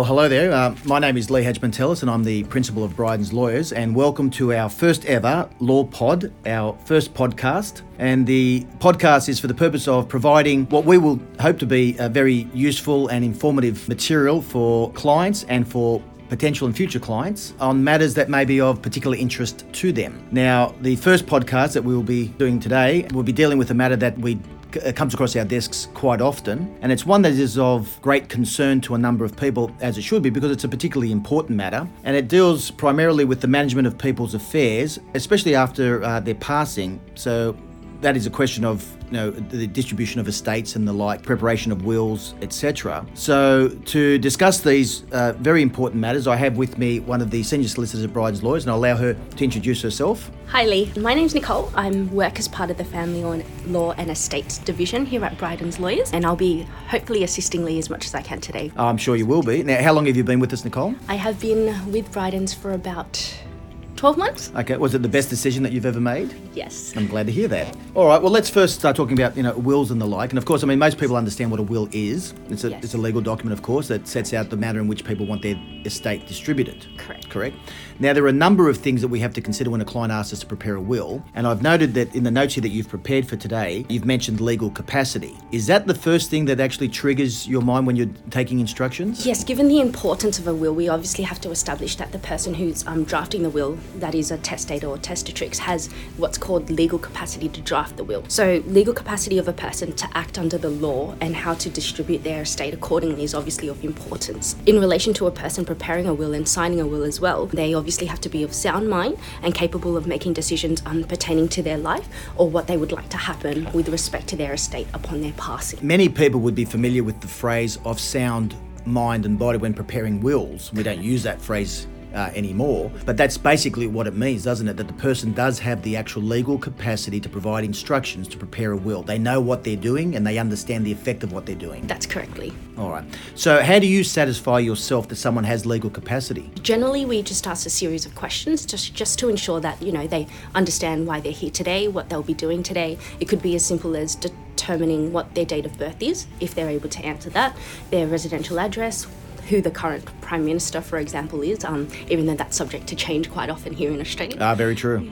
Well, hello there. Uh, my name is Lee Hagipantelis and I'm the principal of Bryden's Lawyers. And welcome to our first ever Law Pod, our first podcast. And the podcast is for the purpose of providing what we will hope to be a very useful and informative material for clients and for potential and future clients on matters that may be of particular interest to them. Now, the first podcast that we will be doing today will be dealing with a matter that we uh, comes across our desks quite often, and it's one that is of great concern to a number of people, as it should be, because it's a particularly important matter, and it deals primarily with the management of people's affairs, especially after uh, their passing. So that is a question of you know the distribution of estates and the like, preparation of wills, etc. So to discuss these uh, very important matters, I have with me one of the senior solicitors at Bryden's Lawyers, and I'll allow her to introduce herself. Hi Lee, my name's Nicole. I work as part of the Family Law and Estates Division here at Bryden's Lawyers, and I'll be hopefully assisting Lee as much as I can today. I'm sure you will be. Now, how long have you been with us, Nicole? I have been with Bryden's for about 12 months? Okay, was it the best decision that you've ever made? Yes. I'm glad to hear that. All right, well, let's first start talking about, you know, wills and the like. And of course, I mean, most people understand what a will is. It's a, Yes. it's a legal document, of course, that sets out the manner in which people want their estate distributed. Correct. Correct. Now, there are a number of things that we have to consider when a client asks us to prepare a will. And I've noted that in the notes here that you've prepared for today, you've mentioned legal capacity. Is that the first thing that actually triggers your mind when you're taking instructions? Yes, given the importance of a will, we obviously have to establish that the person who's um, drafting the will, that is a testator or testatrix, has what's called legal capacity to draft the will. So, legal capacity of a person to act under the law and how to distribute their estate accordingly is obviously of importance. In relation to a person preparing a will and signing a will as well, they obviously have to be of sound mind and capable of making decisions um, pertaining to their life or what they would like to happen with respect to their estate upon their passing. Many people would be familiar with the phrase of sound mind and body when preparing wills. We don't use that phrase uh, anymore, but that's basically what it means, doesn't it? That the person does have the actual legal capacity to provide instructions to prepare a will. They know what they're doing and they understand the effect of what they're doing. That's correctly. All right. So, how do you satisfy yourself that someone has legal capacity? Generally, we just ask a series of questions just, just to ensure that you know they understand why they're here today, what they'll be doing today. It could be as simple as determining what their date of birth is, if they're able to answer that, their residential address, who the current prime minister, for example, is. Um, even though that's subject to change quite often here in Australia. Ah, very true.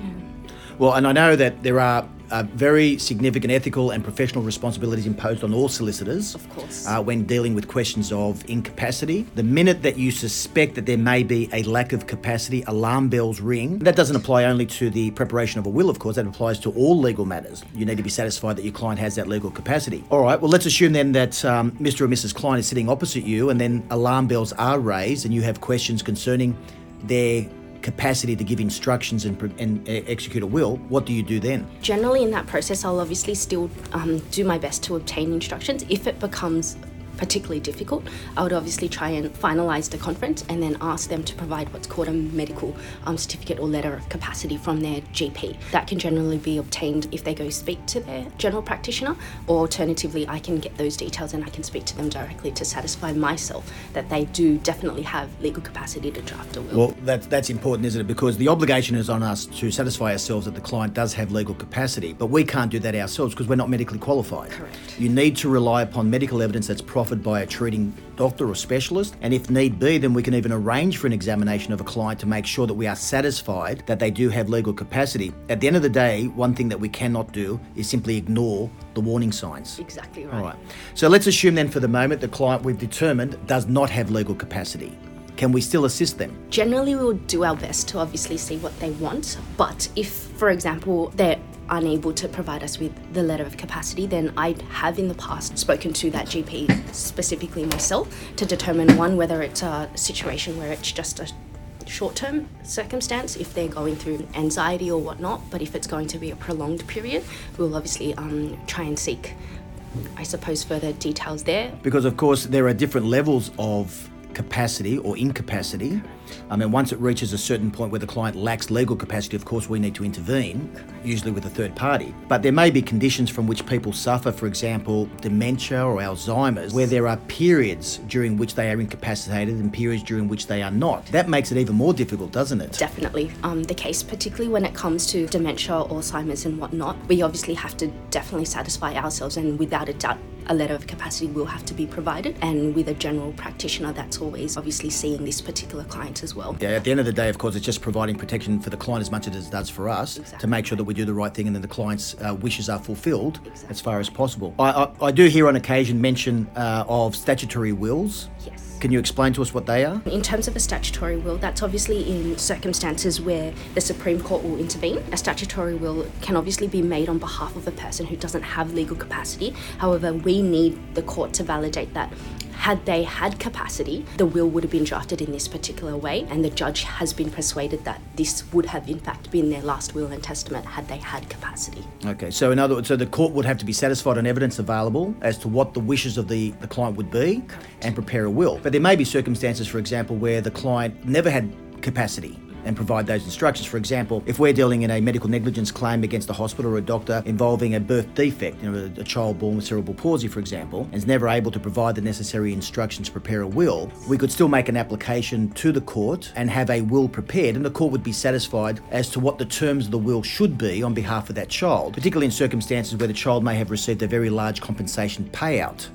Well, and I know that there are uh, very significant ethical and professional responsibilities imposed on all solicitors. Of course. Uh, when dealing with questions of incapacity. The minute that you suspect that there may be a lack of capacity, alarm bells ring. That doesn't apply only to the preparation of a will, of course, that applies to all legal matters. You need to be satisfied that your client has that legal capacity. All right, well, let's assume then that um, Mr. or Mrs. Client is sitting opposite you, and then alarm bells are raised, and you have questions concerning their capacity to give instructions and, and uh, execute a will. What do you do then? Generally, in that process, I'll obviously still um, do my best to obtain instructions. If it becomes particularly difficult, I would obviously try and finalise the conference and then ask them to provide what's called a medical um, certificate or letter of capacity from their GP. That can generally be obtained if they go speak to their general practitioner, or alternatively, I can get those details and I can speak to them directly to satisfy myself that they do definitely have legal capacity to draft a will. Well, that's that's important, isn't it? Because the obligation is on us to satisfy ourselves that the client does have legal capacity, but we can't do that ourselves because we're not medically qualified. Correct. You need to rely upon medical evidence that's proffered by a treating doctor or specialist, and if need be, then we can even arrange for an examination of a client to make sure that we are satisfied that they do have legal capacity. At the end of the day, one thing that we cannot do is simply ignore the warning signs. exactly right. All right. So let's assume then for the moment the client we've determined does not have legal capacity. Can we still assist them? Generally, we will do our best to obviously see what they want, but if, for example, they're unable to provide us with the letter of capacity, then I have in the past spoken to that GP specifically myself to determine one, whether it's a situation where it's just a short term circumstance, if they're going through anxiety or whatnot, but if it's going to be a prolonged period, we'll obviously um, try and seek, I suppose, further details there. Because, of course, there are different levels of capacity or incapacity. I mean, once it reaches a certain point where the client lacks legal capacity, of course, we need to intervene, usually with a third party. But there may be conditions from which people suffer, for example, dementia or Alzheimer's, where there are periods during which they are incapacitated and periods during which they are not. That makes it even more difficult, doesn't it? definitely um, the case, particularly when it comes to dementia, Alzheimer's, and whatnot. We obviously have to definitely satisfy ourselves and without a doubt a letter of capacity will have to be provided. And with a general practitioner, that's always obviously seeing this particular client as well. Yeah, at the end of the day, of course, it's just providing protection for the client as much as it does for us Exactly. to make sure that we do the right thing and then the client's uh, wishes are fulfilled Exactly. as far as possible. I, I, I do hear on occasion mention uh, of statutory wills. Yes. Can you explain to us what they are? In terms of a statutory will, that's obviously in circumstances where the Supreme Court will intervene. A statutory will can obviously be made on behalf of a person who doesn't have legal capacity. However, we need the court to validate that had they had capacity, the will would have been drafted in this particular way, and the judge has been persuaded that this would have in fact been their last will and testament had they had capacity. Okay, so in other words, so the court would have to be satisfied on evidence available as to what the wishes of the, the client would be and prepare a will. But there may be circumstances, for example, where the client never had capacity and provide those instructions. For example, if we're dealing in a medical negligence claim against a hospital or a doctor involving a birth defect, you know, a, a child born with cerebral palsy, for example, and is never able to provide the necessary instructions to prepare a will, we could still make an application to the court and have a will prepared, and the court would be satisfied as to what the terms of the will should be on behalf of that child, particularly in circumstances where the child may have received a very large compensation payout.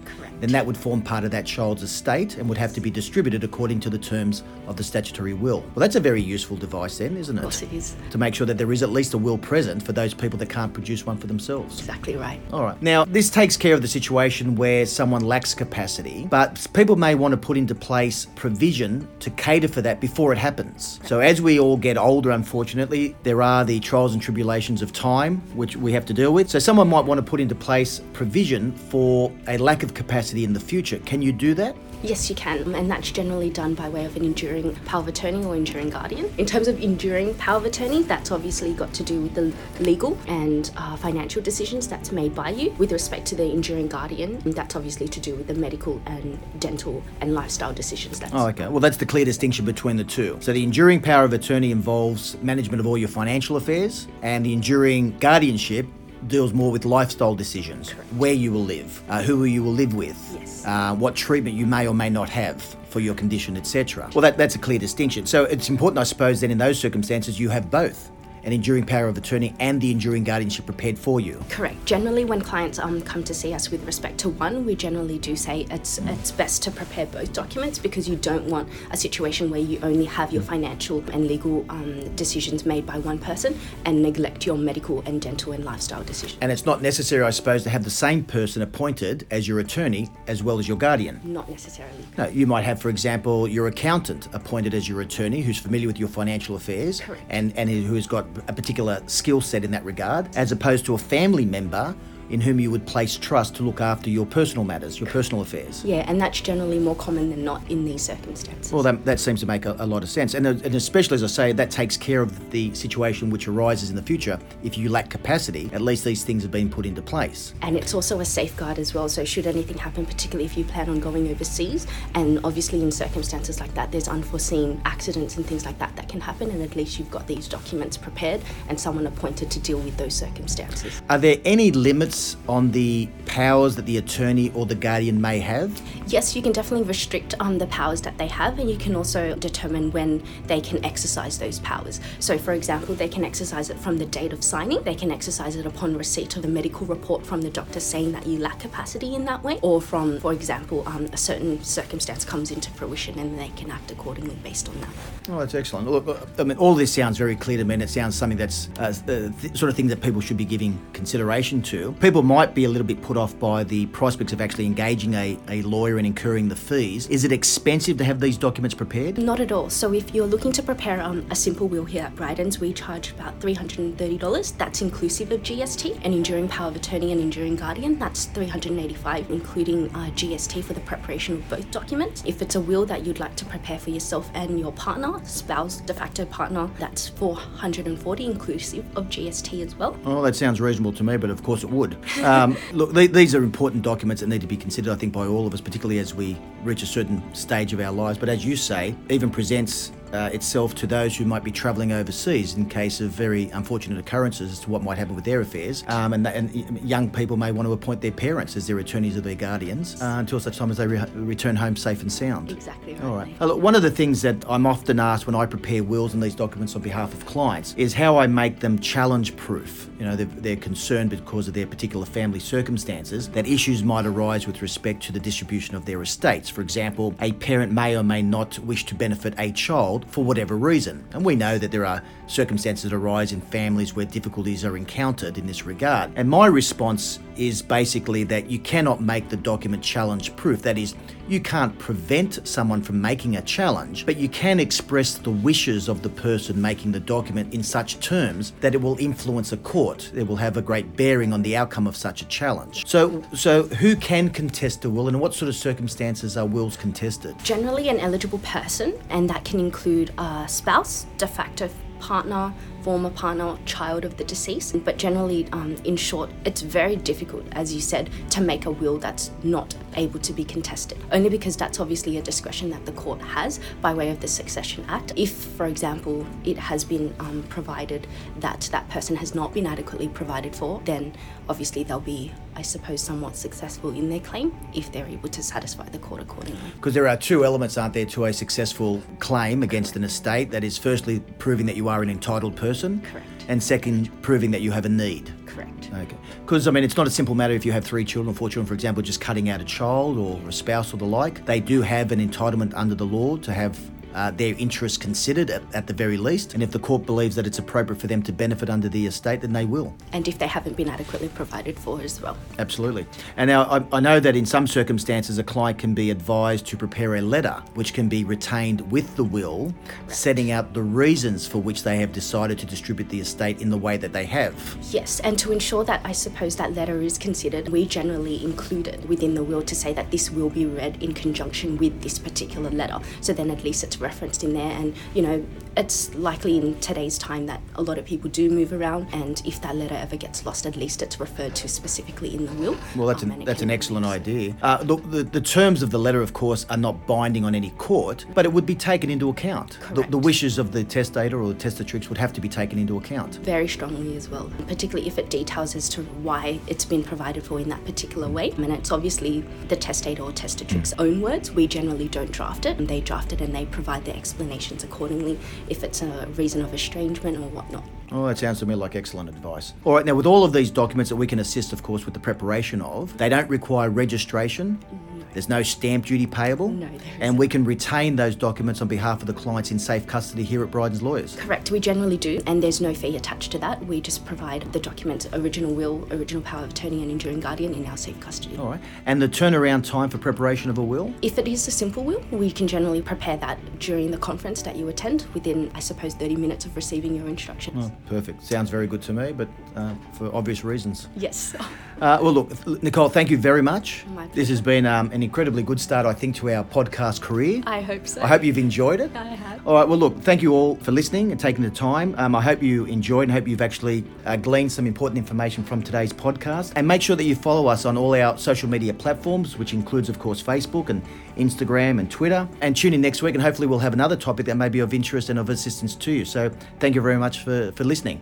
Then that would form part of that child's estate and would have to be distributed according to the terms of the statutory will. Well, that's a very useful device, then, isn't it? Of course it is. To make sure that there is at least a will present for those people that can't produce one for themselves. Exactly right. All right. Now, this takes care of the situation where someone lacks capacity, but people may want to put into place provision to cater for that before it happens. So, as we all get older, unfortunately, there are the trials and tribulations of time which we have to deal with. So, someone might want to put into place provision for a lack of capacity in the future. Can you do that? Yes, you can, and that's generally done by way of an enduring power of attorney or enduring guardian. In terms of enduring power of attorney, that's obviously got to do with the legal and uh, financial decisions that's made by you. With respect to the enduring guardian, that's obviously to do with the medical and dental and lifestyle decisions. That's Oh, okay. Well, that's the clear distinction between the two. So, the enduring power of attorney involves management of all your financial affairs, and the enduring guardianship deals more with lifestyle decisions where you will live, uh, who you will live with, Yes. uh, what treatment you may or may not have for your condition, etc. Well, that, that's a clear distinction. So, it's important, I suppose, that in those circumstances you have both an enduring power of attorney and the enduring guardianship prepared for you. Correct. Generally, when clients um, come to see us with respect to one, we generally do say it's it's best to prepare both documents because you don't want a situation where you only have your financial and legal um, decisions made by one person and neglect your medical and dental and lifestyle decisions. And it's not necessary, I suppose, to have the same person appointed as your attorney as well as your guardian. Not necessarily. No, you might have, for example, your accountant appointed as your attorney who's familiar with your financial affairs Correct. and, and who has got a particular skill set in that regard, as opposed to a family member in whom you would place trust to look after your personal matters, your personal affairs. Yeah, and that's generally more common than not in these circumstances. Well, that, that seems to make a, a lot of sense. And, uh, and especially, as I say, that takes care of the situation which arises in the future. If you lack capacity, at least these things have been put into place. And it's also a safeguard as well. So, should anything happen, particularly if you plan on going overseas, and obviously in circumstances like that, there's unforeseen accidents and things like that that can happen, and at least you've got these documents prepared and someone appointed to deal with those circumstances. Are there any limits on the powers that the attorney or the guardian may have? Yes, you can definitely restrict um, the powers that they have, and you can also determine when they can exercise those powers. So, for example, they can exercise it from the date of signing, they can exercise it upon receipt of a medical report from the doctor saying that you lack capacity in that way, or from, for example, um, a certain circumstance comes into fruition and they can act accordingly based on that. Oh, that's excellent. Look, I mean, all this sounds very clear to me, and it sounds something that's uh, the th- sort of thing that people should be giving consideration to. People might be a little bit put off by the prospects of actually engaging a, a lawyer incurring the fees. Is it expensive to have these documents prepared? Not at all. So if you're looking to prepare um, a simple will here at Brydens, we charge about $330. That's inclusive of GST. And enduring power of attorney and enduring guardian, that's $385, including uh, GST for the preparation of both documents. If it's a will that you'd like to prepare for yourself and your partner, spouse, de facto partner, that's $440, inclusive of GST as well. Oh, that sounds reasonable to me, but of course it would. Um, look, th- these are important documents that need to be considered, I think, by all of us, particularly as we reach a certain stage of our lives. But as you say, even presents uh, itself to those who might be travelling overseas in case of very unfortunate occurrences as to what might happen with their affairs. Um, and, and, young people may want to appoint their parents as their attorneys or their guardians uh, until such time as they re- return home safe and sound. Exactly right. All right. look, one of the things that I'm often asked when I prepare wills and these documents on behalf of clients is how I make them challenge proof. You know, they're, they're concerned because of their particular family circumstances that issues might arise with respect to the distribution of their estates. For example, a parent may or may not wish to benefit a child for whatever reason. And we know that there are circumstances that arise in families where difficulties are encountered in this regard. And my response is basically that you cannot make the document challenge proof. That is, you can't prevent someone from making a challenge, but you can express the wishes of the person making the document in such terms that it will influence a court. It will have a great bearing on the outcome of such a challenge. So, so who can contest a will, and what sort of circumstances are wills contested? Generally, an eligible person, and that can include a spouse, de facto partner, former partner, or child of the deceased. But generally, um, in short, it's very difficult, as you said, to make a will that's not able to be contested. Only because that's obviously a discretion that the court has by way of the Succession Act. If, for example, it has been um, provided that that person has not been adequately provided for, then obviously they'll be, I suppose, somewhat successful in their claim if they're able to satisfy the court accordingly. Because there are two elements, aren't there, to a successful claim against an estate? That is, firstly, proving that you are an entitled person. Correct. And second, proving that you have a need. Correct. Okay. Because, I mean, it's not a simple matter if you have three children or four children, for example, just cutting out a child or a spouse or the like. They do have an entitlement under the law to have uh, their interests considered at, at, the very least. And if the court believes that it's appropriate for them to benefit under the estate, then they will. And if they haven't been adequately provided for as well. Absolutely. And now I, I know that in some circumstances, a client can be advised to prepare a letter which can be retained with the will, Correct. setting out the reasons for which they have decided to distribute the estate in the way that they have. Yes, and to ensure that I suppose that letter is considered, we generally include it within the will to say that this will be read in conjunction with this particular letter. So then at least it's referenced in there. And, you know, it's likely in today's time that a lot of people do move around. And if that letter ever gets lost, at least it's referred to specifically in the will. Well, that's, um, an, that's an excellent idea. Uh, look, the, the terms of the letter, of course, are not binding on any court, but it would be taken into account. The, the, wishes of the testator or the testatrix would have to be taken into account. Very strongly as well, particularly if it details as to why it's been provided for in that particular way. And it's obviously the testator or testatrix mm. own words. We generally don't draft it, and they draft it and they provide provide their explanations accordingly if it's a reason of estrangement or whatnot. Oh, that sounds to me like excellent advice. All right, now with all of these documents that we can assist, of course, with the preparation of, they don't require registration. Mm-hmm. There's no stamp duty payable. No, And we can retain those documents on behalf of the clients in safe custody here at Bryden's Lawyers. Correct, we generally do, and there's no fee attached to that. We just provide the documents, original will, original power of attorney, and enduring guardian in our safe custody. All right. And the turnaround time for preparation of a will? If it is a simple will, we can generally prepare that during the conference that you attend within, I suppose, 30 minutes of receiving your instructions. Oh, perfect. Sounds very good to me, but uh, for obvious reasons. Yes. Uh, well, look, Nicole, thank you very much. My This has been um, an incredibly good start, I think, to our podcast career. I hope so. I hope you've enjoyed it. I have. All right. Well, look, thank you all for listening and taking the time. Um, I hope you enjoyed and hope you've actually uh, gleaned some important information from today's podcast. And make sure that you follow us on all our social media platforms, which includes, of course, Facebook and Instagram and Twitter. And tune in next week, and hopefully, we'll have another topic that may be of interest and of assistance to you. So, thank you very much for, for listening.